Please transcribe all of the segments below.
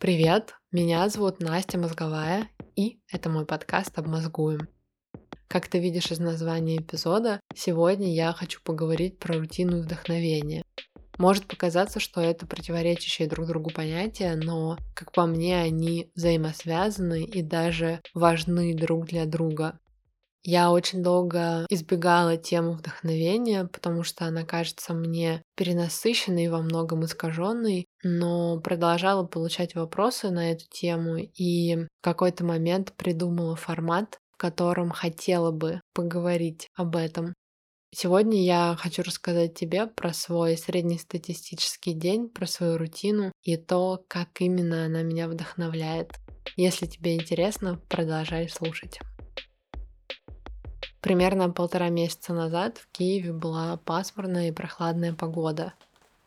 Привет, меня зовут Настя Мозговая, и это мой подкаст «Обмозгуем». Как ты видишь из названия эпизода, сегодня я хочу поговорить про рутину и вдохновение. Может показаться, что это противоречащие друг другу понятия, но, как по мне, они взаимосвязаны и даже важны друг для друга. Я очень долго избегала тему вдохновения, потому что она кажется мне перенасыщенной и во многом искаженной, но продолжала получать вопросы на эту тему и в какой-то момент придумала формат, в котором хотела бы поговорить об этом. Сегодня я хочу рассказать тебе про свой среднестатистический день, про свою рутину и то, как именно она меня вдохновляет. Если тебе интересно, продолжай слушать. Примерно полтора месяца назад в Киеве была пасмурная и прохладная погода.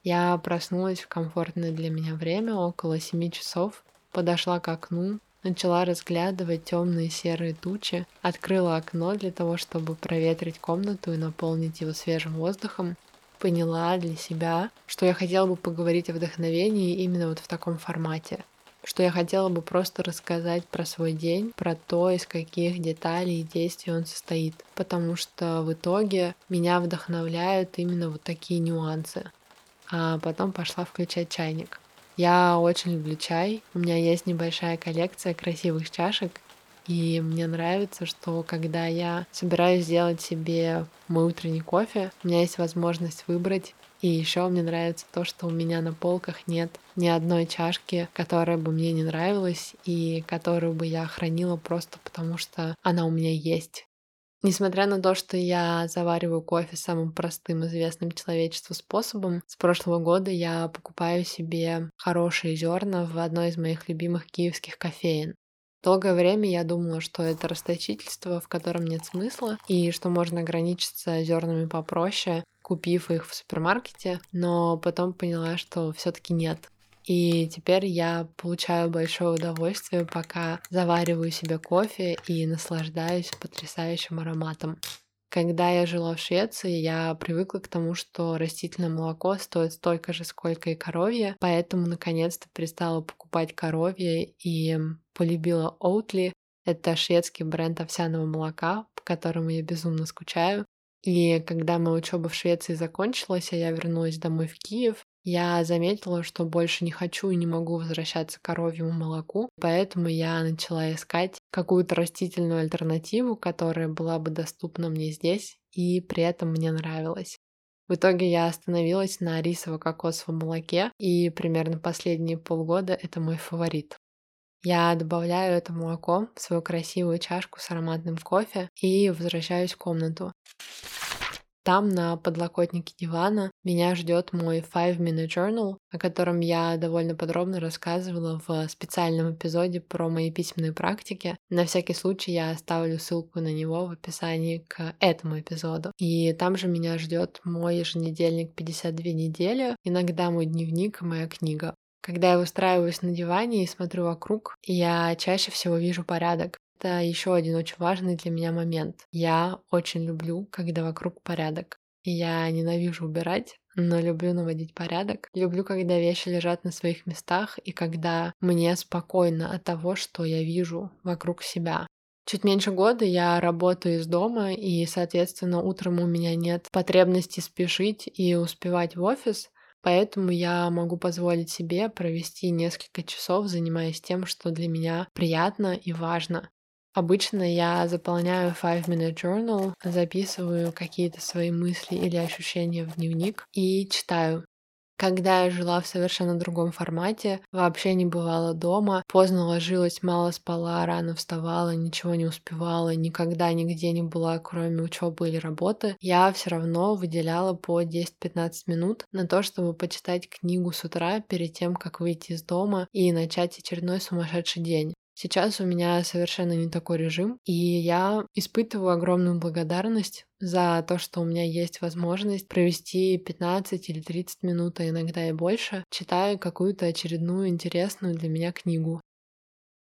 Я проснулась в комфортное для меня время, около 7 часов, подошла к окну, начала разглядывать темные серые тучи, открыла окно для того, чтобы проветрить комнату и наполнить его свежим воздухом, поняла для себя, что я хотела бы поговорить о вдохновении именно вот в таком формате что я хотела бы просто рассказать про свой день, про то, из каких деталей и действий он состоит, потому что в итоге меня вдохновляют именно вот такие нюансы. А потом пошла включать чайник. Я очень люблю чай, у меня есть небольшая коллекция красивых чашек, и мне нравится, что когда я собираюсь сделать себе мой утренний кофе, у меня есть возможность выбрать и еще мне нравится то, что у меня на полках нет ни одной чашки, которая бы мне не нравилась и которую бы я хранила просто потому, что она у меня есть. Несмотря на то, что я завариваю кофе самым простым известным человечеству способом, с прошлого года я покупаю себе хорошие зерна в одной из моих любимых киевских кофеин. Долгое время я думала, что это расточительство, в котором нет смысла, и что можно ограничиться зернами попроще, купив их в супермаркете, но потом поняла, что все-таки нет. И теперь я получаю большое удовольствие, пока завариваю себе кофе и наслаждаюсь потрясающим ароматом. Когда я жила в Швеции, я привыкла к тому, что растительное молоко стоит столько же, сколько и коровье, поэтому наконец-то перестала покупать коровье и полюбила Oatly. Это шведский бренд овсяного молока, по которому я безумно скучаю. И когда моя учеба в Швеции закончилась, а я вернулась домой в Киев, я заметила, что больше не хочу и не могу возвращаться к коровьему молоку, поэтому я начала искать какую-то растительную альтернативу, которая была бы доступна мне здесь и при этом мне нравилась. В итоге я остановилась на рисово-кокосовом молоке, и примерно последние полгода это мой фаворит. Я добавляю это молоко в свою красивую чашку с ароматным кофе и возвращаюсь в комнату. Там, на подлокотнике дивана, меня ждет мой Five Minute Journal, о котором я довольно подробно рассказывала в специальном эпизоде про мои письменные практики. На всякий случай я оставлю ссылку на него в описании к этому эпизоду. И там же меня ждет мой еженедельник 52 недели, иногда мой дневник и моя книга. Когда я устраиваюсь на диване и смотрю вокруг, я чаще всего вижу порядок. Это еще один очень важный для меня момент. Я очень люблю, когда вокруг порядок. Я ненавижу убирать, но люблю наводить порядок. Люблю, когда вещи лежат на своих местах и когда мне спокойно от того, что я вижу вокруг себя. Чуть меньше года я работаю из дома, и, соответственно, утром у меня нет потребности спешить и успевать в офис, поэтому я могу позволить себе провести несколько часов, занимаясь тем, что для меня приятно и важно. Обычно я заполняю Five Minute Journal, записываю какие-то свои мысли или ощущения в дневник и читаю. Когда я жила в совершенно другом формате, вообще не бывала дома, поздно ложилась, мало спала, рано вставала, ничего не успевала, никогда нигде не была, кроме учебы или работы, я все равно выделяла по 10-15 минут на то, чтобы почитать книгу с утра перед тем, как выйти из дома и начать очередной сумасшедший день. Сейчас у меня совершенно не такой режим, и я испытываю огромную благодарность за то, что у меня есть возможность провести 15 или 30 минут, а иногда и больше, читая какую-то очередную интересную для меня книгу.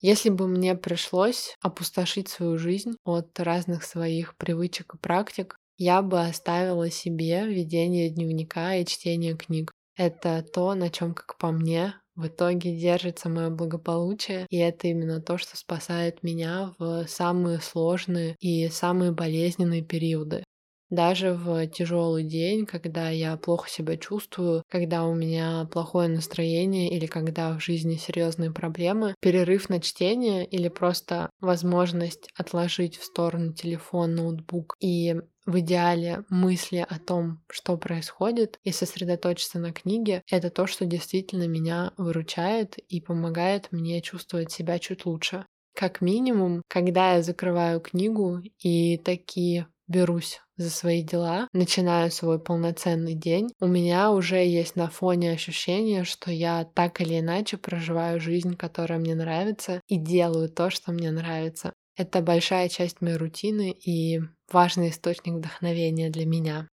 Если бы мне пришлось опустошить свою жизнь от разных своих привычек и практик, я бы оставила себе ведение дневника и чтение книг. Это то, на чем, как по мне, в итоге держится мое благополучие, и это именно то, что спасает меня в самые сложные и самые болезненные периоды. Даже в тяжелый день, когда я плохо себя чувствую, когда у меня плохое настроение или когда в жизни серьезные проблемы, перерыв на чтение или просто возможность отложить в сторону телефон, ноутбук и в идеале мысли о том, что происходит, и сосредоточиться на книге, это то, что действительно меня выручает и помогает мне чувствовать себя чуть лучше. Как минимум, когда я закрываю книгу и такие берусь за свои дела, начинаю свой полноценный день, у меня уже есть на фоне ощущение, что я так или иначе проживаю жизнь, которая мне нравится, и делаю то, что мне нравится. Это большая часть моей рутины и важный источник вдохновения для меня.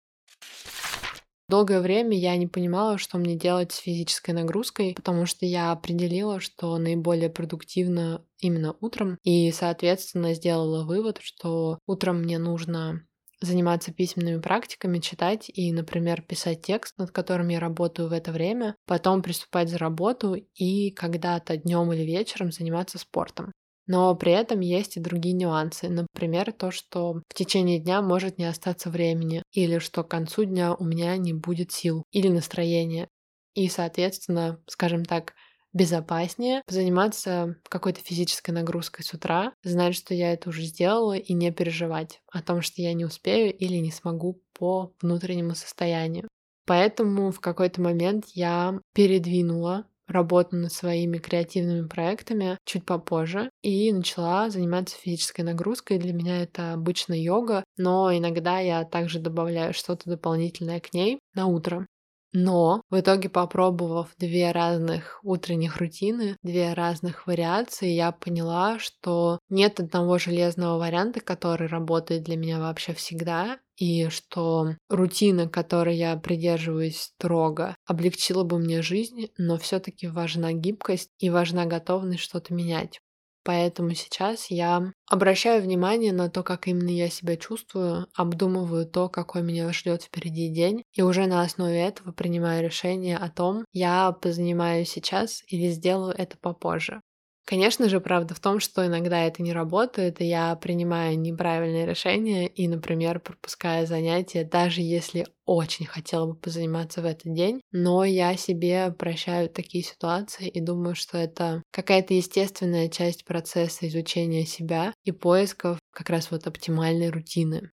Долгое время я не понимала, что мне делать с физической нагрузкой, потому что я определила, что наиболее продуктивно именно утром, и, соответственно, сделала вывод, что утром мне нужно заниматься письменными практиками, читать и, например, писать текст, над которым я работаю в это время, потом приступать за работу и когда-то днем или вечером заниматься спортом. Но при этом есть и другие нюансы. Например, то, что в течение дня может не остаться времени, или что к концу дня у меня не будет сил или настроения. И, соответственно, скажем так, безопаснее заниматься какой-то физической нагрузкой с утра, знать, что я это уже сделала, и не переживать о том, что я не успею или не смогу по внутреннему состоянию. Поэтому в какой-то момент я передвинула работу над своими креативными проектами чуть попозже и начала заниматься физической нагрузкой. Для меня это обычно йога, но иногда я также добавляю что-то дополнительное к ней на утро. Но в итоге, попробовав две разных утренних рутины, две разных вариации, я поняла, что нет одного железного варианта, который работает для меня вообще всегда, и что рутина, которой я придерживаюсь строго, облегчила бы мне жизнь, но все-таки важна гибкость и важна готовность что-то менять. Поэтому сейчас я обращаю внимание на то, как именно я себя чувствую, обдумываю то, какой меня ждет впереди день, и уже на основе этого принимаю решение о том, я позанимаюсь сейчас или сделаю это попозже. Конечно же, правда в том, что иногда это не работает, и я принимаю неправильные решения и, например, пропускаю занятия, даже если очень хотела бы позаниматься в этот день, но я себе прощаю такие ситуации и думаю, что это какая-то естественная часть процесса изучения себя и поисков как раз вот оптимальной рутины.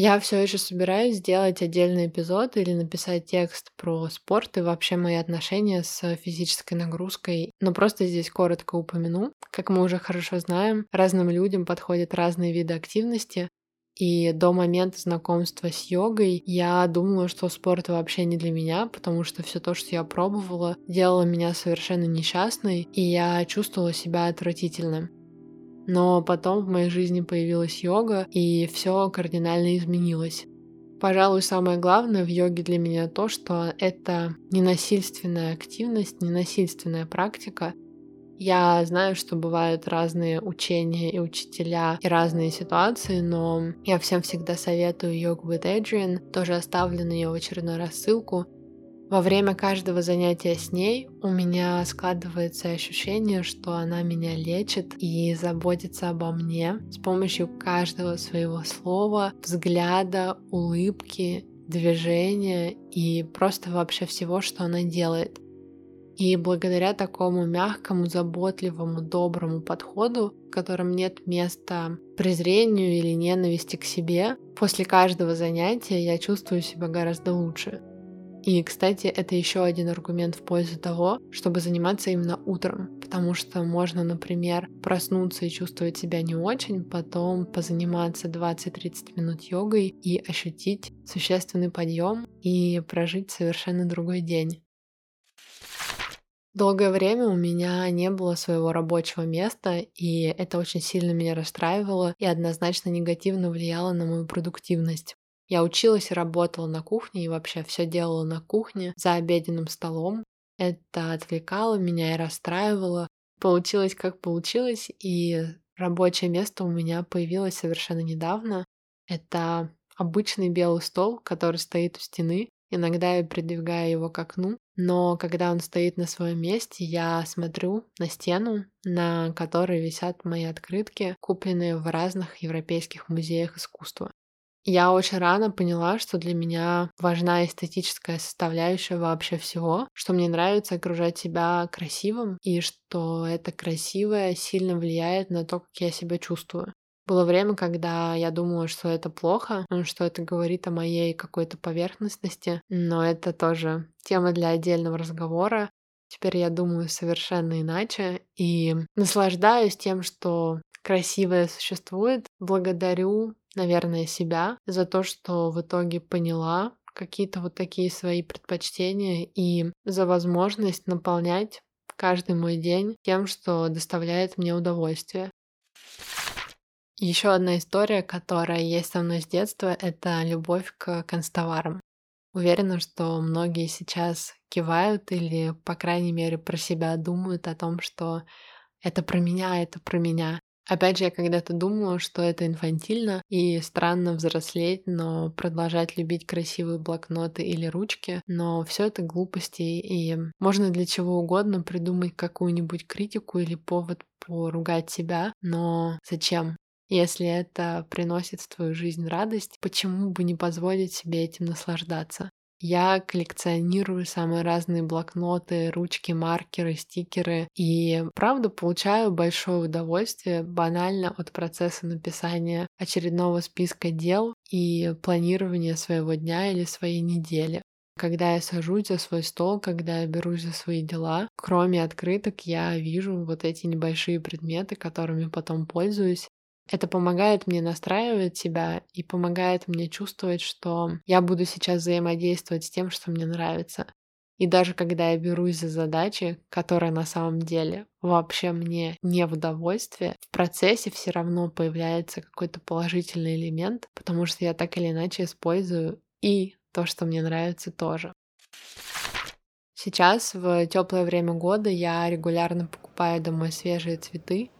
Я все еще собираюсь сделать отдельный эпизод или написать текст про спорт и вообще мои отношения с физической нагрузкой, но просто здесь коротко упомяну. Как мы уже хорошо знаем, разным людям подходят разные виды активности, и до момента знакомства с йогой я думала, что спорт вообще не для меня, потому что все то, что я пробовала, делало меня совершенно несчастной, и я чувствовала себя отвратительным. Но потом в моей жизни появилась йога, и все кардинально изменилось. Пожалуй, самое главное в йоге для меня то, что это ненасильственная активность, ненасильственная практика. Я знаю, что бывают разные учения и учителя, и разные ситуации, но я всем всегда советую йогу with Adrian. Тоже оставлю на нее в очередной раз ссылку. Во время каждого занятия с ней у меня складывается ощущение, что она меня лечит и заботится обо мне с помощью каждого своего слова, взгляда, улыбки, движения и просто вообще всего, что она делает. И благодаря такому мягкому, заботливому, доброму подходу, в котором нет места презрению или ненависти к себе, после каждого занятия я чувствую себя гораздо лучше. И, кстати, это еще один аргумент в пользу того, чтобы заниматься именно утром, потому что можно, например, проснуться и чувствовать себя не очень, потом позаниматься 20-30 минут йогой и ощутить существенный подъем и прожить совершенно другой день. Долгое время у меня не было своего рабочего места, и это очень сильно меня расстраивало и однозначно негативно влияло на мою продуктивность. Я училась и работала на кухне, и вообще все делала на кухне, за обеденным столом. Это отвлекало меня и расстраивало. Получилось как получилось, и рабочее место у меня появилось совершенно недавно. Это обычный белый стол, который стоит у стены, Иногда я придвигаю его к окну, но когда он стоит на своем месте, я смотрю на стену, на которой висят мои открытки, купленные в разных европейских музеях искусства. Я очень рано поняла, что для меня важна эстетическая составляющая вообще всего, что мне нравится окружать себя красивым и что это красивое сильно влияет на то, как я себя чувствую. Было время, когда я думала, что это плохо, что это говорит о моей какой-то поверхностности, но это тоже тема для отдельного разговора. Теперь я думаю совершенно иначе и наслаждаюсь тем, что красивое существует. Благодарю, наверное, себя за то, что в итоге поняла какие-то вот такие свои предпочтения и за возможность наполнять каждый мой день тем, что доставляет мне удовольствие. Еще одна история, которая есть со мной с детства, это любовь к констоварам. Уверена, что многие сейчас кивают или, по крайней мере, про себя думают о том, что это про меня, это про меня. Опять же, я когда-то думала, что это инфантильно и странно взрослеть, но продолжать любить красивые блокноты или ручки, но все это глупости, и можно для чего угодно придумать какую-нибудь критику или повод поругать себя, но зачем? Если это приносит в твою жизнь радость, почему бы не позволить себе этим наслаждаться? Я коллекционирую самые разные блокноты, ручки, маркеры, стикеры и, правда, получаю большое удовольствие банально от процесса написания очередного списка дел и планирования своего дня или своей недели. Когда я сажусь за свой стол, когда я берусь за свои дела, кроме открыток, я вижу вот эти небольшие предметы, которыми потом пользуюсь, это помогает мне настраивать себя и помогает мне чувствовать, что я буду сейчас взаимодействовать с тем, что мне нравится. И даже когда я берусь за задачи, которые на самом деле вообще мне не в удовольствие, в процессе все равно появляется какой-то положительный элемент, потому что я так или иначе использую и то, что мне нравится тоже. Сейчас в теплое время года я регулярно покупаю домой свежие цветы,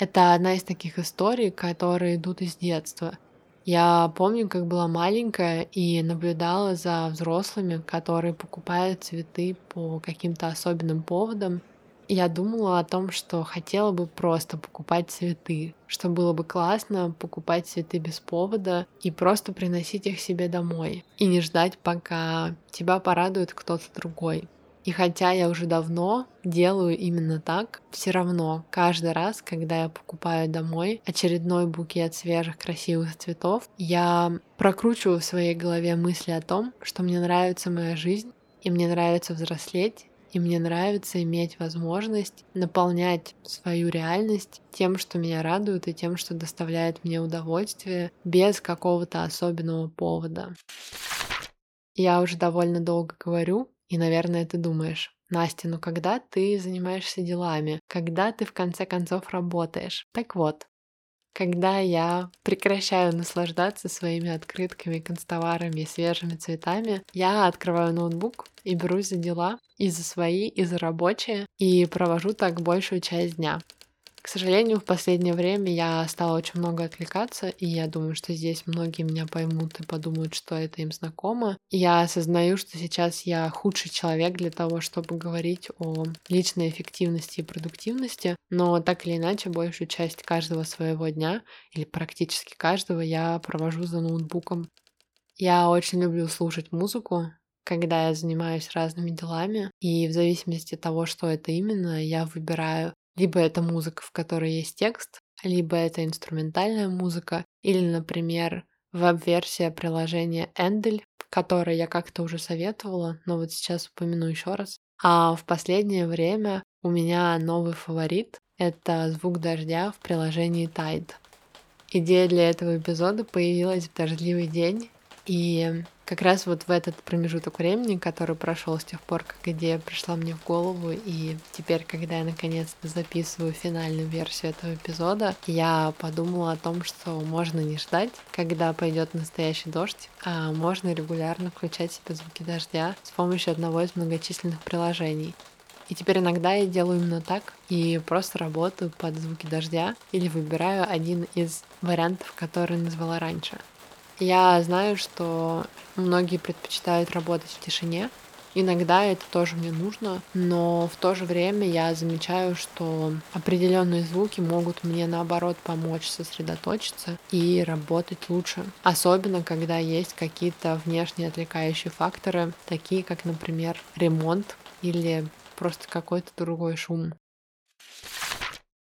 это одна из таких историй, которые идут из детства. Я помню, как была маленькая и наблюдала за взрослыми, которые покупают цветы по каким-то особенным поводам. Я думала о том, что хотела бы просто покупать цветы, что было бы классно покупать цветы без повода и просто приносить их себе домой и не ждать, пока тебя порадует кто-то другой. И хотя я уже давно делаю именно так, все равно каждый раз, когда я покупаю домой очередной букет свежих красивых цветов, я прокручиваю в своей голове мысли о том, что мне нравится моя жизнь, и мне нравится взрослеть, и мне нравится иметь возможность наполнять свою реальность тем, что меня радует, и тем, что доставляет мне удовольствие без какого-то особенного повода. Я уже довольно долго говорю, и, наверное, ты думаешь, Настя, ну когда ты занимаешься делами? Когда ты в конце концов работаешь? Так вот, когда я прекращаю наслаждаться своими открытками, констоварами и свежими цветами, я открываю ноутбук и берусь за дела, и за свои, и за рабочие, и провожу так большую часть дня. К сожалению, в последнее время я стала очень много отвлекаться, и я думаю, что здесь многие меня поймут и подумают, что это им знакомо. я осознаю, что сейчас я худший человек для того, чтобы говорить о личной эффективности и продуктивности, но так или иначе большую часть каждого своего дня, или практически каждого, я провожу за ноутбуком. Я очень люблю слушать музыку, когда я занимаюсь разными делами, и в зависимости от того, что это именно, я выбираю либо это музыка, в которой есть текст, либо это инструментальная музыка, или, например, веб-версия приложения Endelь, которое я как-то уже советовала, но вот сейчас упомяну еще раз. А в последнее время у меня новый фаворит — это звук дождя в приложении Tide. Идея для этого эпизода появилась в дождливый день, и как раз вот в этот промежуток времени, который прошел с тех пор, как идея пришла мне в голову, и теперь, когда я наконец-то записываю финальную версию этого эпизода, я подумала о том, что можно не ждать, когда пойдет настоящий дождь, а можно регулярно включать себе звуки дождя с помощью одного из многочисленных приложений. И теперь иногда я делаю именно так и просто работаю под звуки дождя или выбираю один из вариантов, который назвала раньше. Я знаю, что многие предпочитают работать в тишине. Иногда это тоже мне нужно, но в то же время я замечаю, что определенные звуки могут мне наоборот помочь сосредоточиться и работать лучше. Особенно, когда есть какие-то внешние отвлекающие факторы, такие как, например, ремонт или просто какой-то другой шум.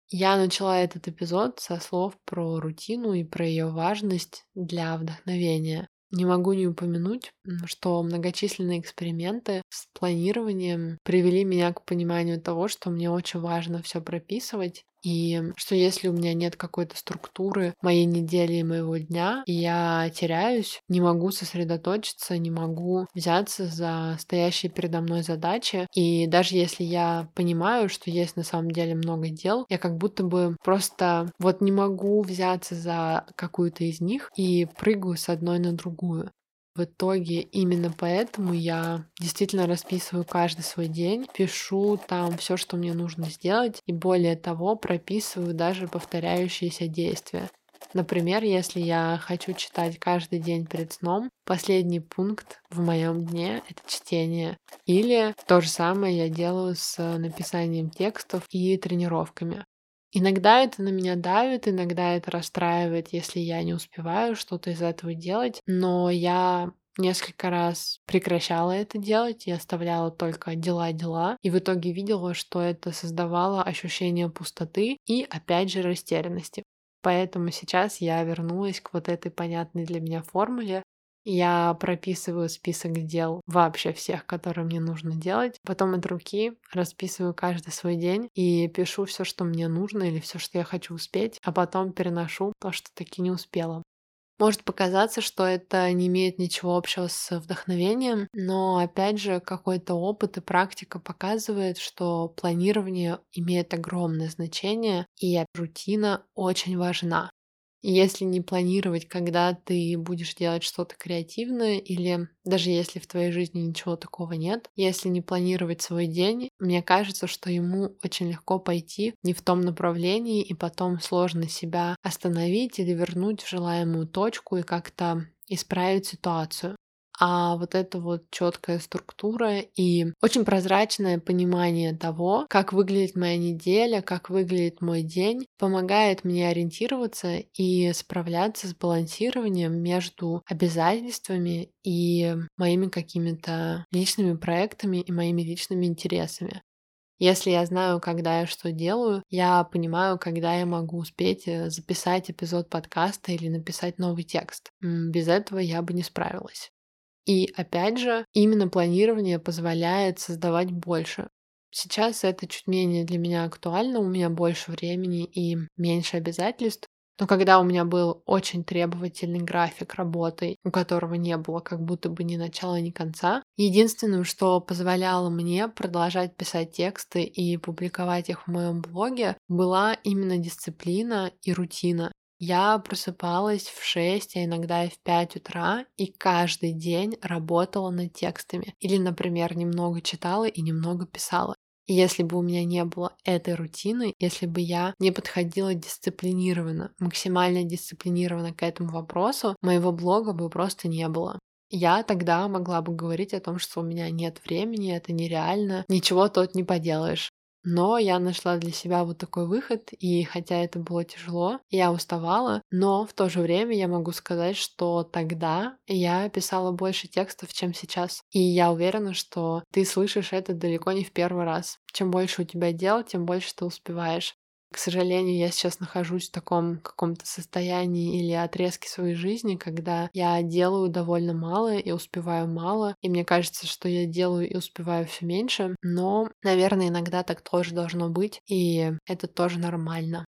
Я начала этот эпизод со слов про рутину и про ее важность для вдохновения. Не могу не упомянуть, что многочисленные эксперименты с планированием привели меня к пониманию того, что мне очень важно все прописывать и что если у меня нет какой-то структуры моей недели и моего дня, и я теряюсь, не могу сосредоточиться, не могу взяться за стоящие передо мной задачи. И даже если я понимаю, что есть на самом деле много дел, я как будто бы просто вот не могу взяться за какую-то из них и прыгаю с одной на другую. В итоге именно поэтому я действительно расписываю каждый свой день, пишу там все, что мне нужно сделать, и более того, прописываю даже повторяющиеся действия. Например, если я хочу читать каждый день перед сном, последний пункт в моем дне — это чтение. Или то же самое я делаю с написанием текстов и тренировками. Иногда это на меня давит, иногда это расстраивает, если я не успеваю что-то из этого делать, но я несколько раз прекращала это делать и оставляла только дела-дела, и в итоге видела, что это создавало ощущение пустоты и, опять же, растерянности. Поэтому сейчас я вернулась к вот этой понятной для меня формуле я прописываю список дел вообще всех, которые мне нужно делать. Потом от руки расписываю каждый свой день и пишу все, что мне нужно или все, что я хочу успеть, а потом переношу то, что таки не успела. Может показаться, что это не имеет ничего общего с вдохновением, но опять же какой-то опыт и практика показывает, что планирование имеет огромное значение, и рутина очень важна. Если не планировать, когда ты будешь делать что-то креативное, или даже если в твоей жизни ничего такого нет, если не планировать свой день, мне кажется, что ему очень легко пойти не в том направлении, и потом сложно себя остановить или вернуть в желаемую точку и как-то исправить ситуацию а вот эта вот четкая структура и очень прозрачное понимание того, как выглядит моя неделя, как выглядит мой день, помогает мне ориентироваться и справляться с балансированием между обязательствами и моими какими-то личными проектами и моими личными интересами. Если я знаю, когда я что делаю, я понимаю, когда я могу успеть э, записать эпизод подкаста или написать новый текст. Без этого я бы не справилась. И опять же, именно планирование позволяет создавать больше. Сейчас это чуть менее для меня актуально, у меня больше времени и меньше обязательств. Но когда у меня был очень требовательный график работы, у которого не было как будто бы ни начала, ни конца, единственным, что позволяло мне продолжать писать тексты и публиковать их в моем блоге, была именно дисциплина и рутина. Я просыпалась в 6, а иногда и в 5 утра, и каждый день работала над текстами. Или, например, немного читала и немного писала. И если бы у меня не было этой рутины, если бы я не подходила дисциплинированно, максимально дисциплинированно к этому вопросу, моего блога бы просто не было. Я тогда могла бы говорить о том, что у меня нет времени, это нереально, ничего тут не поделаешь. Но я нашла для себя вот такой выход, и хотя это было тяжело, я уставала, но в то же время я могу сказать, что тогда я писала больше текстов, чем сейчас. И я уверена, что ты слышишь это далеко не в первый раз. Чем больше у тебя дел, тем больше ты успеваешь. К сожалению, я сейчас нахожусь в таком каком-то состоянии или отрезке своей жизни, когда я делаю довольно мало и успеваю мало, и мне кажется, что я делаю и успеваю все меньше, но, наверное, иногда так тоже должно быть, и это тоже нормально.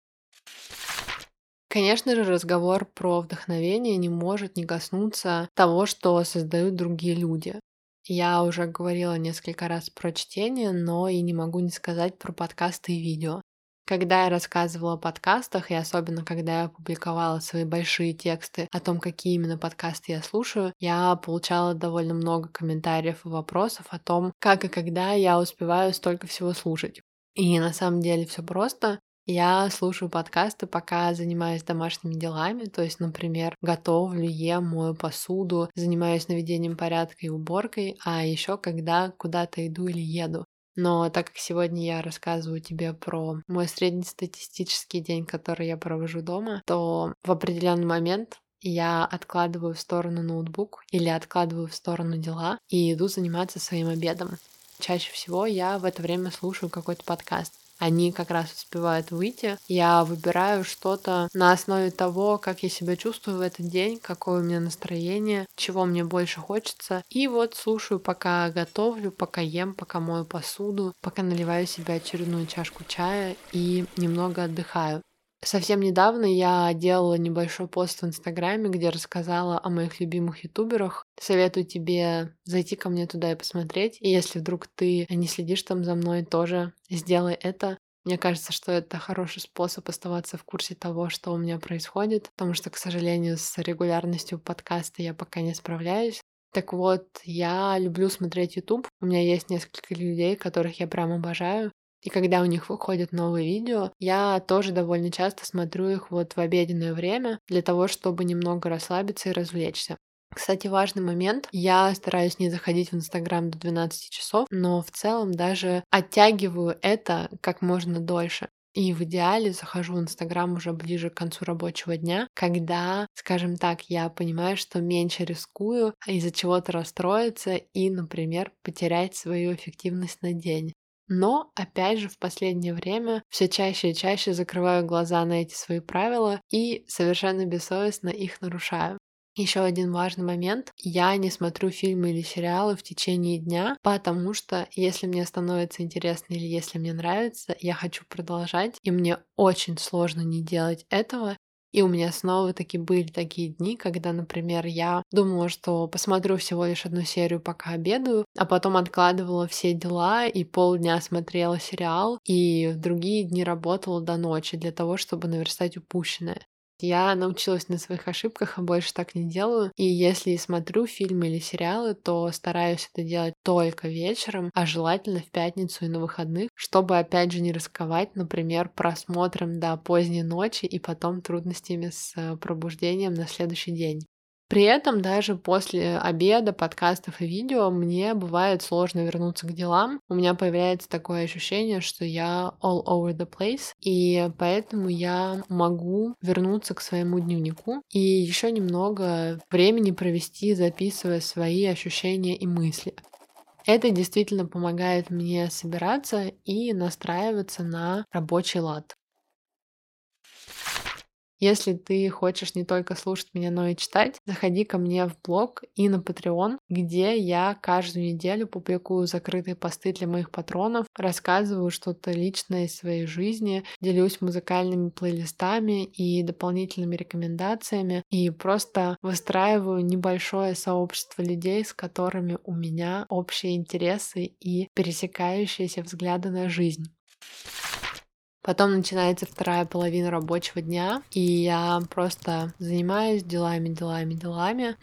Конечно же, разговор про вдохновение не может не коснуться того, что создают другие люди. Я уже говорила несколько раз про чтение, но и не могу не сказать про подкасты и видео. Когда я рассказывала о подкастах, и особенно когда я публиковала свои большие тексты о том, какие именно подкасты я слушаю, я получала довольно много комментариев и вопросов о том, как и когда я успеваю столько всего слушать. И на самом деле все просто. Я слушаю подкасты, пока занимаюсь домашними делами, то есть, например, готовлю, ем, мою посуду, занимаюсь наведением порядка и уборкой, а еще когда куда-то иду или еду. Но так как сегодня я рассказываю тебе про мой среднестатистический день, который я провожу дома, то в определенный момент я откладываю в сторону ноутбук или откладываю в сторону дела и иду заниматься своим обедом. Чаще всего я в это время слушаю какой-то подкаст. Они как раз успевают выйти. Я выбираю что-то на основе того, как я себя чувствую в этот день, какое у меня настроение, чего мне больше хочется. И вот слушаю, пока готовлю, пока ем, пока мою посуду, пока наливаю себе очередную чашку чая и немного отдыхаю. Совсем недавно я делала небольшой пост в Инстаграме, где рассказала о моих любимых ютуберах. Советую тебе зайти ко мне туда и посмотреть. И если вдруг ты не следишь там за мной, тоже сделай это. Мне кажется, что это хороший способ оставаться в курсе того, что у меня происходит, потому что, к сожалению, с регулярностью подкаста я пока не справляюсь. Так вот, я люблю смотреть YouTube. У меня есть несколько людей, которых я прям обожаю. И когда у них выходят новые видео, я тоже довольно часто смотрю их вот в обеденное время для того, чтобы немного расслабиться и развлечься. Кстати, важный момент. Я стараюсь не заходить в Инстаграм до 12 часов, но в целом даже оттягиваю это как можно дольше. И в идеале захожу в Инстаграм уже ближе к концу рабочего дня, когда, скажем так, я понимаю, что меньше рискую из-за чего-то расстроиться и, например, потерять свою эффективность на день. Но, опять же, в последнее время все чаще и чаще закрываю глаза на эти свои правила и совершенно бессовестно их нарушаю. Еще один важный момент. Я не смотрю фильмы или сериалы в течение дня, потому что если мне становится интересно или если мне нравится, я хочу продолжать, и мне очень сложно не делать этого, и у меня снова таки были такие дни, когда, например, я думала, что посмотрю всего лишь одну серию, пока обедаю, а потом откладывала все дела и полдня смотрела сериал, и в другие дни работала до ночи для того, чтобы наверстать упущенное. Я научилась на своих ошибках, а больше так не делаю. И если смотрю фильмы или сериалы, то стараюсь это делать только вечером, а желательно в пятницу и на выходных, чтобы опять же не рисковать, например, просмотром до поздней ночи и потом трудностями с э, пробуждением на следующий день. При этом даже после обеда, подкастов и видео мне бывает сложно вернуться к делам. У меня появляется такое ощущение, что я all over the place, и поэтому я могу вернуться к своему дневнику и еще немного времени провести, записывая свои ощущения и мысли. Это действительно помогает мне собираться и настраиваться на рабочий лад. Если ты хочешь не только слушать меня, но и читать, заходи ко мне в блог и на Patreon, где я каждую неделю публикую закрытые посты для моих патронов, рассказываю что-то личное из своей жизни, делюсь музыкальными плейлистами и дополнительными рекомендациями и просто выстраиваю небольшое сообщество людей, с которыми у меня общие интересы и пересекающиеся взгляды на жизнь. Потом начинается вторая половина рабочего дня, и я просто занимаюсь делами, делами, делами.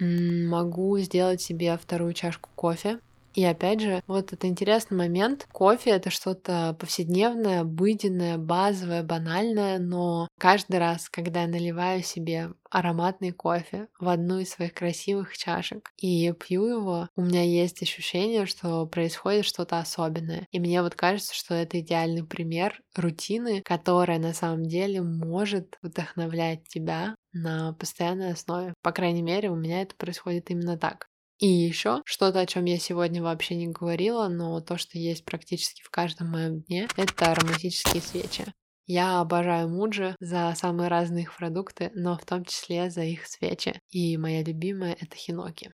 Могу сделать себе вторую чашку кофе, и опять же, вот это интересный момент. Кофе — это что-то повседневное, обыденное, базовое, банальное, но каждый раз, когда я наливаю себе ароматный кофе в одну из своих красивых чашек и пью его, у меня есть ощущение, что происходит что-то особенное. И мне вот кажется, что это идеальный пример рутины, которая на самом деле может вдохновлять тебя на постоянной основе. По крайней мере, у меня это происходит именно так. И еще что-то, о чем я сегодня вообще не говорила, но то, что есть практически в каждом моем дне, это ароматические свечи. Я обожаю Муджи за самые разные их продукты, но в том числе за их свечи. И моя любимая — это хиноки.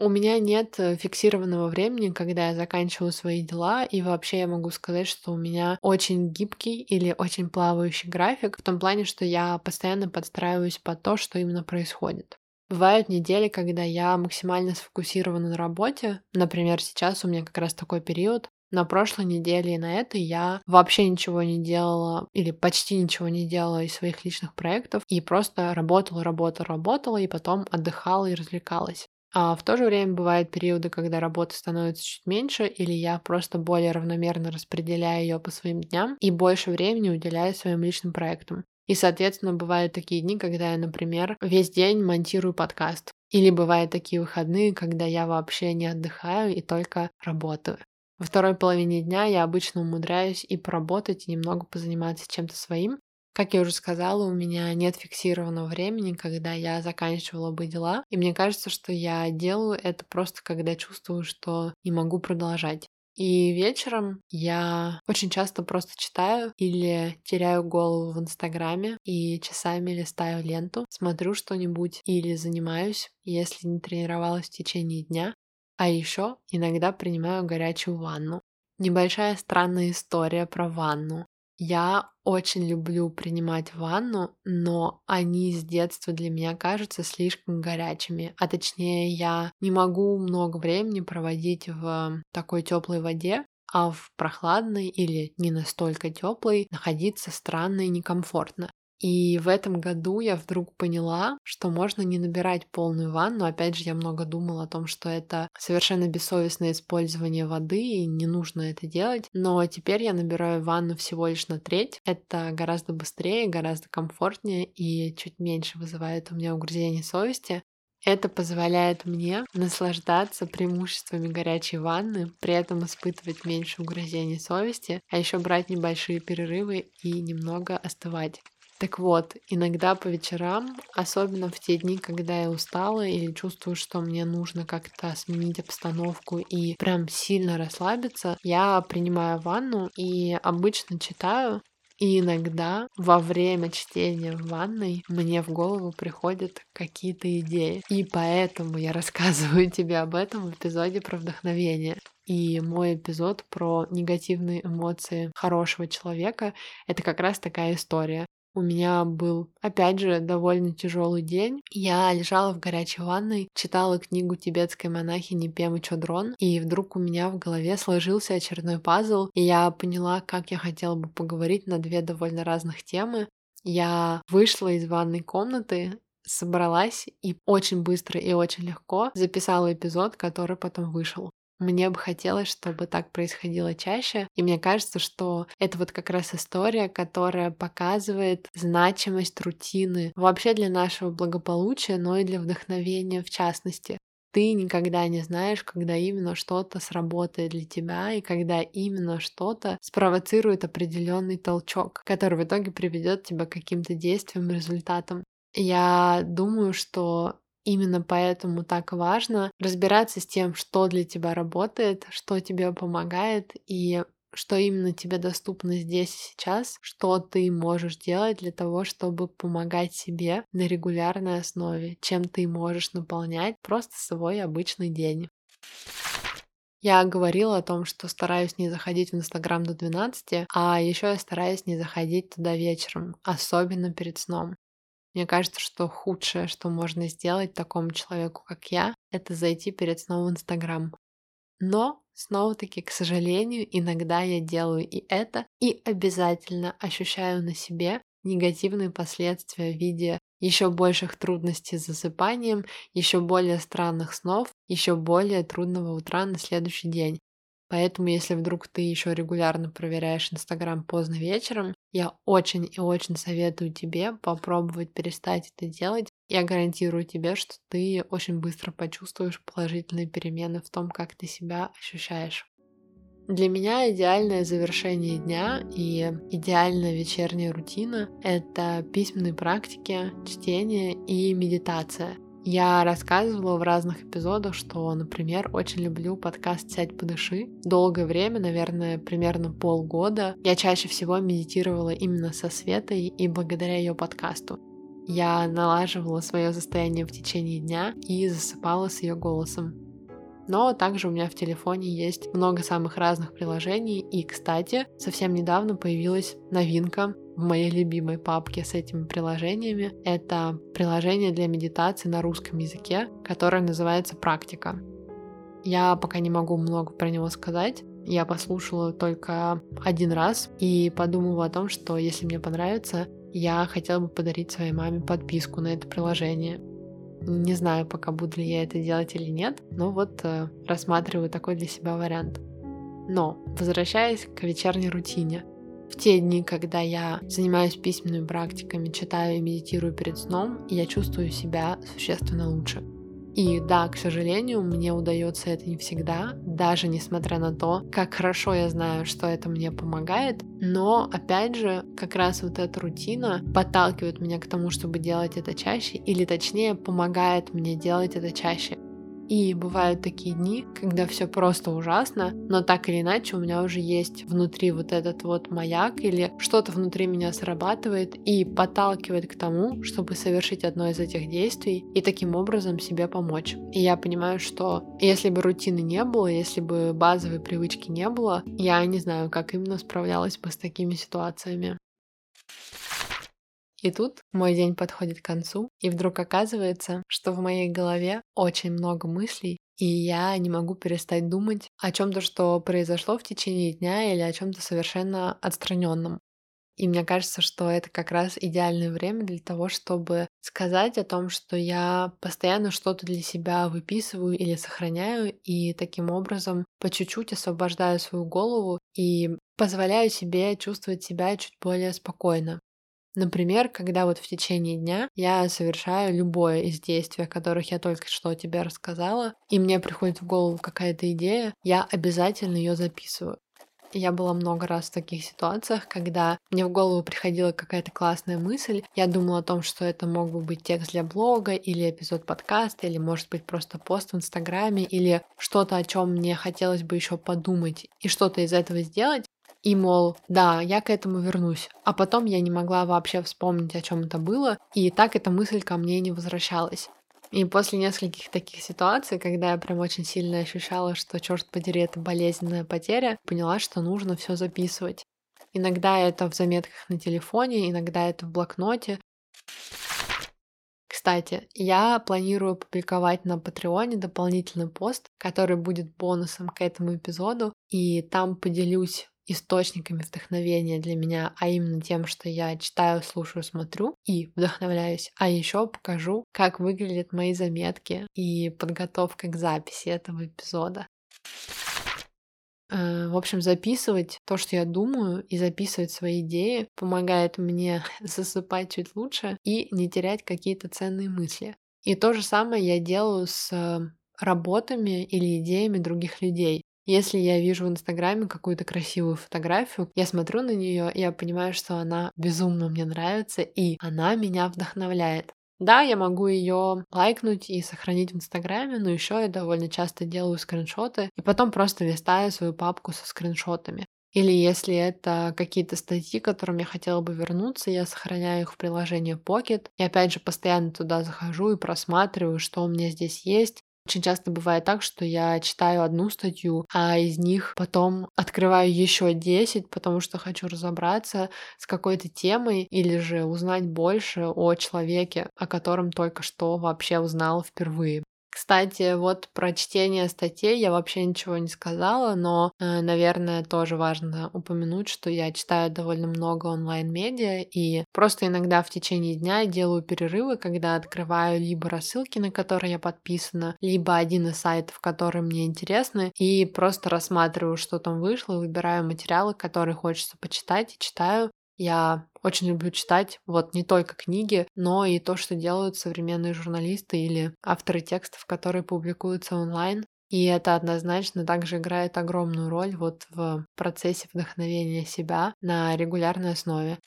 У меня нет э, фиксированного времени, когда я заканчиваю свои дела, и вообще я могу сказать, что у меня очень гибкий или очень плавающий график, в том плане, что я постоянно подстраиваюсь под то, что именно происходит. Бывают недели, когда я максимально сфокусирована на работе. Например, сейчас у меня как раз такой период. На прошлой неделе и на этой я вообще ничего не делала или почти ничего не делала из своих личных проектов и просто работала, работала, работала и потом отдыхала и развлекалась. А в то же время бывают периоды, когда работы становится чуть меньше, или я просто более равномерно распределяю ее по своим дням и больше времени уделяю своим личным проектам. И, соответственно, бывают такие дни, когда я, например, весь день монтирую подкаст. Или бывают такие выходные, когда я вообще не отдыхаю и только работаю. Во второй половине дня я обычно умудряюсь и поработать, и немного позаниматься чем-то своим, как я уже сказала, у меня нет фиксированного времени, когда я заканчивала бы дела. И мне кажется, что я делаю это просто, когда чувствую, что не могу продолжать. И вечером я очень часто просто читаю или теряю голову в Инстаграме и часами листаю ленту, смотрю что-нибудь или занимаюсь, если не тренировалась в течение дня. А еще иногда принимаю горячую ванну. Небольшая странная история про ванну. Я очень люблю принимать ванну, но они с детства для меня кажутся слишком горячими. А точнее, я не могу много времени проводить в такой теплой воде, а в прохладной или не настолько теплой находиться странно и некомфортно. И в этом году я вдруг поняла, что можно не набирать полную ванну. Опять же, я много думала о том, что это совершенно бессовестное использование воды, и не нужно это делать. Но теперь я набираю ванну всего лишь на треть. Это гораздо быстрее, гораздо комфортнее и чуть меньше вызывает у меня угрызение совести. Это позволяет мне наслаждаться преимуществами горячей ванны, при этом испытывать меньше угрызений совести, а еще брать небольшие перерывы и немного остывать. Так вот, иногда по вечерам, особенно в те дни, когда я устала или чувствую, что мне нужно как-то сменить обстановку и прям сильно расслабиться, я принимаю ванну и обычно читаю, и иногда во время чтения в ванной мне в голову приходят какие-то идеи. И поэтому я рассказываю тебе об этом в эпизоде про вдохновение. И мой эпизод про негативные эмоции хорошего человека — это как раз такая история. У меня был, опять же, довольно тяжелый день. Я лежала в горячей ванной, читала книгу тибетской монахини Пемы Чодрон, и вдруг у меня в голове сложился очередной пазл, и я поняла, как я хотела бы поговорить на две довольно разных темы. Я вышла из ванной комнаты, собралась и очень быстро и очень легко записала эпизод, который потом вышел. Мне бы хотелось, чтобы так происходило чаще. И мне кажется, что это вот как раз история, которая показывает значимость рутины вообще для нашего благополучия, но и для вдохновения в частности. Ты никогда не знаешь, когда именно что-то сработает для тебя и когда именно что-то спровоцирует определенный толчок, который в итоге приведет тебя к каким-то действиям результатам. Я думаю, что Именно поэтому так важно разбираться с тем, что для тебя работает, что тебе помогает и что именно тебе доступно здесь и сейчас, что ты можешь делать для того, чтобы помогать себе на регулярной основе, чем ты можешь наполнять просто свой обычный день. Я говорила о том, что стараюсь не заходить в Инстаграм до 12, а еще я стараюсь не заходить туда вечером, особенно перед сном. Мне кажется, что худшее, что можно сделать такому человеку, как я, это зайти перед сном в Инстаграм. Но, снова-таки, к сожалению, иногда я делаю и это, и обязательно ощущаю на себе негативные последствия в виде еще больших трудностей с засыпанием, еще более странных снов, еще более трудного утра на следующий день. Поэтому, если вдруг ты еще регулярно проверяешь Инстаграм поздно вечером, я очень и очень советую тебе попробовать перестать это делать. Я гарантирую тебе, что ты очень быстро почувствуешь положительные перемены в том, как ты себя ощущаешь. Для меня идеальное завершение дня и идеальная вечерняя рутина — это письменные практики, чтение и медитация — я рассказывала в разных эпизодах, что, например, очень люблю подкаст «Сядь, подыши». Долгое время, наверное, примерно полгода, я чаще всего медитировала именно со Светой и благодаря ее подкасту. Я налаживала свое состояние в течение дня и засыпала с ее голосом. Но также у меня в телефоне есть много самых разных приложений. И, кстати, совсем недавно появилась новинка в моей любимой папке с этими приложениями. Это приложение для медитации на русском языке, которое называется «Практика». Я пока не могу много про него сказать. Я послушала только один раз и подумала о том, что если мне понравится, я хотела бы подарить своей маме подписку на это приложение. Не знаю пока, буду ли я это делать или нет, но вот э, рассматриваю такой для себя вариант. Но, возвращаясь к вечерней рутине, в те дни, когда я занимаюсь письменными практиками, читаю и медитирую перед сном, я чувствую себя существенно лучше. И да, к сожалению, мне удается это не всегда, даже несмотря на то, как хорошо я знаю, что это мне помогает. Но, опять же, как раз вот эта рутина подталкивает меня к тому, чтобы делать это чаще, или точнее, помогает мне делать это чаще. И бывают такие дни, когда все просто ужасно, но так или иначе у меня уже есть внутри вот этот вот маяк или что-то внутри меня срабатывает и подталкивает к тому, чтобы совершить одно из этих действий и таким образом себе помочь. И я понимаю, что если бы рутины не было, если бы базовой привычки не было, я не знаю, как именно справлялась бы с такими ситуациями. И тут мой день подходит к концу, и вдруг оказывается, что в моей голове очень много мыслей, и я не могу перестать думать о чем-то, что произошло в течение дня или о чем-то совершенно отстраненном. И мне кажется, что это как раз идеальное время для того, чтобы сказать о том, что я постоянно что-то для себя выписываю или сохраняю, и таким образом по чуть-чуть освобождаю свою голову и позволяю себе чувствовать себя чуть более спокойно. Например, когда вот в течение дня я совершаю любое из действий, о которых я только что тебе рассказала, и мне приходит в голову какая-то идея, я обязательно ее записываю. Я была много раз в таких ситуациях, когда мне в голову приходила какая-то классная мысль. Я думала о том, что это мог бы быть текст для блога, или эпизод подкаста, или, может быть, просто пост в Инстаграме, или что-то, о чем мне хотелось бы еще подумать и что-то из этого сделать. И, мол, да, я к этому вернусь. А потом я не могла вообще вспомнить, о чем это было, и так эта мысль ко мне не возвращалась. И после нескольких таких ситуаций, когда я прям очень сильно ощущала, что, черт подери, это болезненная потеря, поняла, что нужно все записывать. Иногда это в заметках на телефоне, иногда это в блокноте. Кстати, я планирую публиковать на Патреоне дополнительный пост, который будет бонусом к этому эпизоду, и там поделюсь источниками вдохновения для меня, а именно тем, что я читаю, слушаю, смотрю и вдохновляюсь. А еще покажу, как выглядят мои заметки и подготовка к записи этого эпизода. Э, в общем, записывать то, что я думаю, и записывать свои идеи помогает мне засыпать чуть лучше и не терять какие-то ценные мысли. И то же самое я делаю с э, работами или идеями других людей. Если я вижу в Инстаграме какую-то красивую фотографию, я смотрю на нее, я понимаю, что она безумно мне нравится, и она меня вдохновляет. Да, я могу ее лайкнуть и сохранить в Инстаграме, но еще я довольно часто делаю скриншоты и потом просто листаю свою папку со скриншотами. Или если это какие-то статьи, к которым я хотела бы вернуться, я сохраняю их в приложении Pocket. И опять же постоянно туда захожу и просматриваю, что у меня здесь есть, очень часто бывает так, что я читаю одну статью, а из них потом открываю еще 10, потому что хочу разобраться с какой-то темой или же узнать больше о человеке, о котором только что вообще узнал впервые. Кстати, вот про чтение статей я вообще ничего не сказала, но, э, наверное, тоже важно упомянуть, что я читаю довольно много онлайн-медиа и просто иногда в течение дня делаю перерывы, когда открываю либо рассылки, на которые я подписана, либо один из сайтов, которые мне интересны, и просто рассматриваю, что там вышло, выбираю материалы, которые хочется почитать, и читаю. Я очень люблю читать вот не только книги, но и то, что делают современные журналисты или авторы текстов, которые публикуются онлайн. И это однозначно также играет огромную роль вот в процессе вдохновения себя на регулярной основе.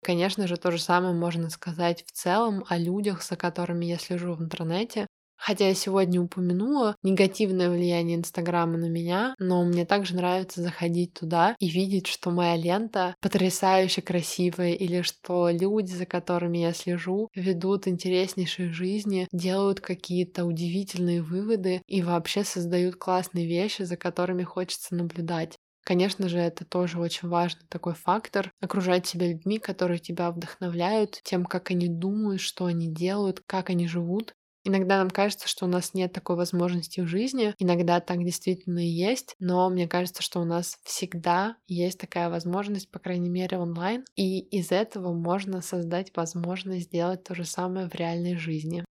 Конечно же, то же самое можно сказать в целом о людях, за которыми я слежу в интернете. Хотя я сегодня упомянула негативное влияние Инстаграма на меня, но мне также нравится заходить туда и видеть, что моя лента потрясающе красивая, или что люди, за которыми я слежу, ведут интереснейшие жизни, делают какие-то удивительные выводы и вообще создают классные вещи, за которыми хочется наблюдать. Конечно же, это тоже очень важный такой фактор. Окружать себя людьми, которые тебя вдохновляют, тем, как они думают, что они делают, как они живут. Иногда нам кажется, что у нас нет такой возможности в жизни, иногда так действительно и есть, но мне кажется, что у нас всегда есть такая возможность, по крайней мере онлайн, и из этого можно создать возможность сделать то же самое в реальной жизни.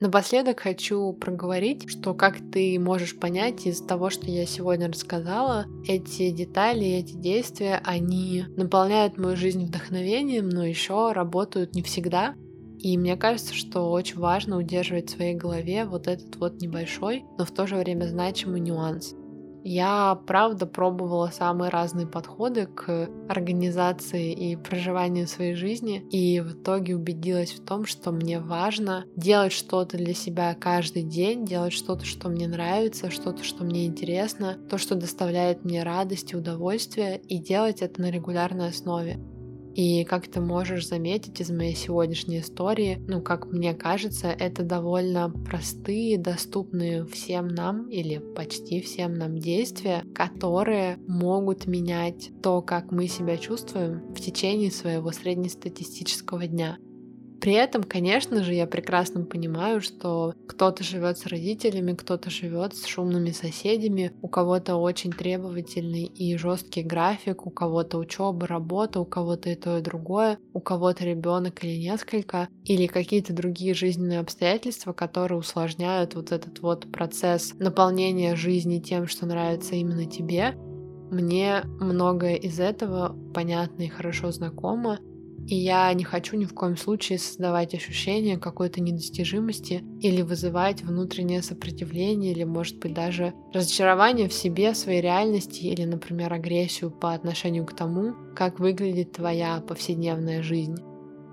Напоследок хочу проговорить, что как ты можешь понять из того, что я сегодня рассказала, эти детали, эти действия, они наполняют мою жизнь вдохновением, но еще работают не всегда. И мне кажется, что очень важно удерживать в своей голове вот этот вот небольшой, но в то же время значимый нюанс. Я, правда, пробовала самые разные подходы к организации и проживанию своей жизни, и в итоге убедилась в том, что мне важно делать что-то для себя каждый день, делать что-то, что мне нравится, что-то, что мне интересно, то, что доставляет мне радость и удовольствие, и делать это на регулярной основе. И как ты можешь заметить из моей сегодняшней истории, ну, как мне кажется, это довольно простые, доступные всем нам или почти всем нам действия, которые могут менять то, как мы себя чувствуем в течение своего среднестатистического дня. При этом, конечно же, я прекрасно понимаю, что кто-то живет с родителями, кто-то живет с шумными соседями, у кого-то очень требовательный и жесткий график, у кого-то учеба, работа, у кого-то и то, и другое, у кого-то ребенок или несколько, или какие-то другие жизненные обстоятельства, которые усложняют вот этот вот процесс наполнения жизни тем, что нравится именно тебе. Мне многое из этого понятно и хорошо знакомо, и я не хочу ни в коем случае создавать ощущение какой-то недостижимости или вызывать внутреннее сопротивление или, может быть, даже разочарование в себе, в своей реальности или, например, агрессию по отношению к тому, как выглядит твоя повседневная жизнь.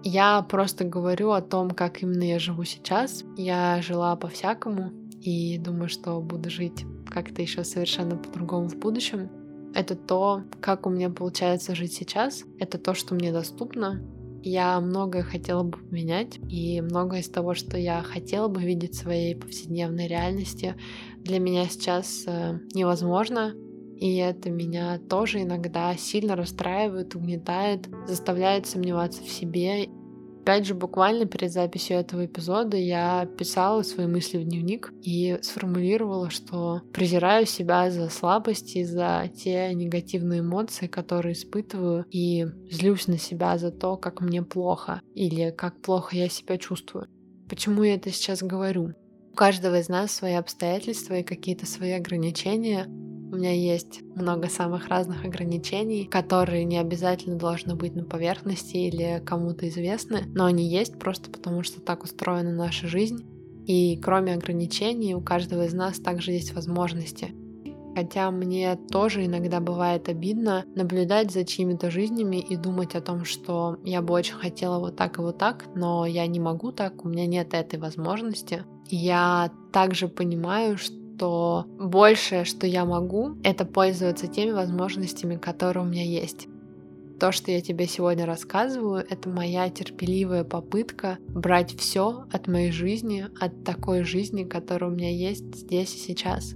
Я просто говорю о том, как именно я живу сейчас. Я жила по-всякому и думаю, что буду жить как-то еще совершенно по-другому в будущем. Это то, как у меня получается жить сейчас. Это то, что мне доступно. Я многое хотела бы поменять, и многое из того, что я хотела бы видеть в своей повседневной реальности, для меня сейчас э, невозможно. И это меня тоже иногда сильно расстраивает, угнетает, заставляет сомневаться в себе Опять же, буквально перед записью этого эпизода я писала свои мысли в дневник и сформулировала, что презираю себя за слабости, за те негативные эмоции, которые испытываю, и злюсь на себя за то, как мне плохо или как плохо я себя чувствую. Почему я это сейчас говорю? У каждого из нас свои обстоятельства и какие-то свои ограничения, у меня есть много самых разных ограничений, которые не обязательно должны быть на поверхности или кому-то известны, но они есть просто потому, что так устроена наша жизнь. И кроме ограничений, у каждого из нас также есть возможности. Хотя мне тоже иногда бывает обидно наблюдать за чьими-то жизнями и думать о том, что я бы очень хотела вот так и вот так, но я не могу так, у меня нет этой возможности. Я также понимаю, что что большее, что я могу, это пользоваться теми возможностями, которые у меня есть. То, что я тебе сегодня рассказываю, это моя терпеливая попытка брать все от моей жизни, от такой жизни, которая у меня есть здесь и сейчас.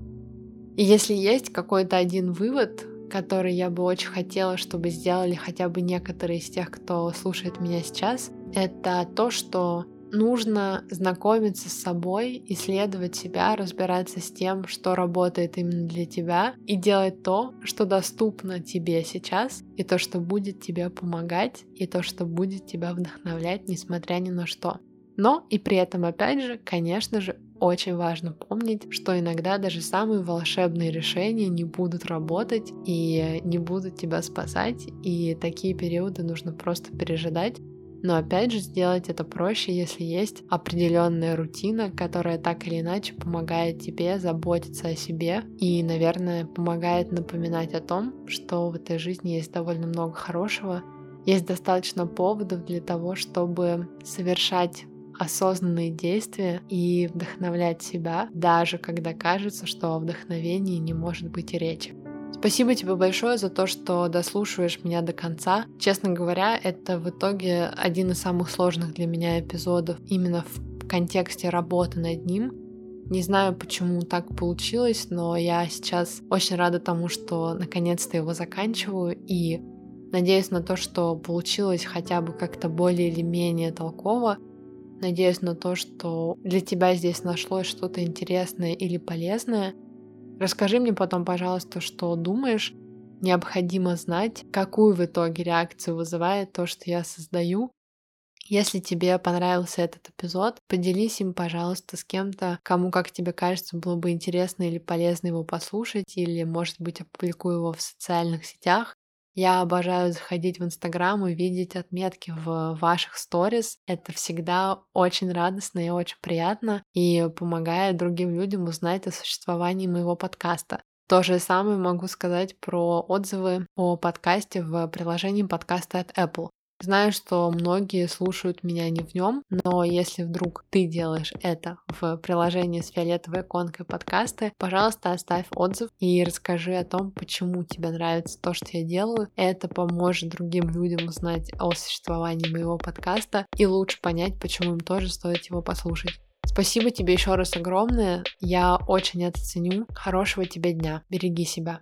И если есть какой-то один вывод, который я бы очень хотела, чтобы сделали хотя бы некоторые из тех, кто слушает меня сейчас, это то, что нужно знакомиться с собой, исследовать себя, разбираться с тем, что работает именно для тебя, и делать то, что доступно тебе сейчас, и то, что будет тебе помогать, и то, что будет тебя вдохновлять, несмотря ни на что. Но и при этом, опять же, конечно же, очень важно помнить, что иногда даже самые волшебные решения не будут работать и не будут тебя спасать, и такие периоды нужно просто пережидать, но опять же сделать это проще, если есть определенная рутина, которая так или иначе помогает тебе заботиться о себе и, наверное, помогает напоминать о том, что в этой жизни есть довольно много хорошего, есть достаточно поводов для того, чтобы совершать осознанные действия и вдохновлять себя, даже когда кажется, что о вдохновении не может быть и речи. Спасибо тебе большое за то, что дослушиваешь меня до конца. Честно говоря, это в итоге один из самых сложных для меня эпизодов именно в контексте работы над ним. Не знаю, почему так получилось, но я сейчас очень рада тому, что наконец-то его заканчиваю и надеюсь на то, что получилось хотя бы как-то более или менее толково. Надеюсь на то, что для тебя здесь нашлось что-то интересное или полезное. Расскажи мне потом, пожалуйста, что думаешь. Необходимо знать, какую в итоге реакцию вызывает то, что я создаю. Если тебе понравился этот эпизод, поделись им, пожалуйста, с кем-то, кому, как тебе кажется, было бы интересно или полезно его послушать, или, может быть, опубликую его в социальных сетях. Я обожаю заходить в Инстаграм и видеть отметки в ваших сторис. Это всегда очень радостно и очень приятно и помогает другим людям узнать о существовании моего подкаста. То же самое могу сказать про отзывы о подкасте в приложении подкаста от Apple. Знаю, что многие слушают меня не в нем, но если вдруг ты делаешь это в приложении с фиолетовой иконкой подкасты, пожалуйста, оставь отзыв и расскажи о том, почему тебе нравится то, что я делаю. Это поможет другим людям узнать о существовании моего подкаста и лучше понять, почему им тоже стоит его послушать. Спасибо тебе еще раз огромное. Я очень это ценю. Хорошего тебе дня. Береги себя.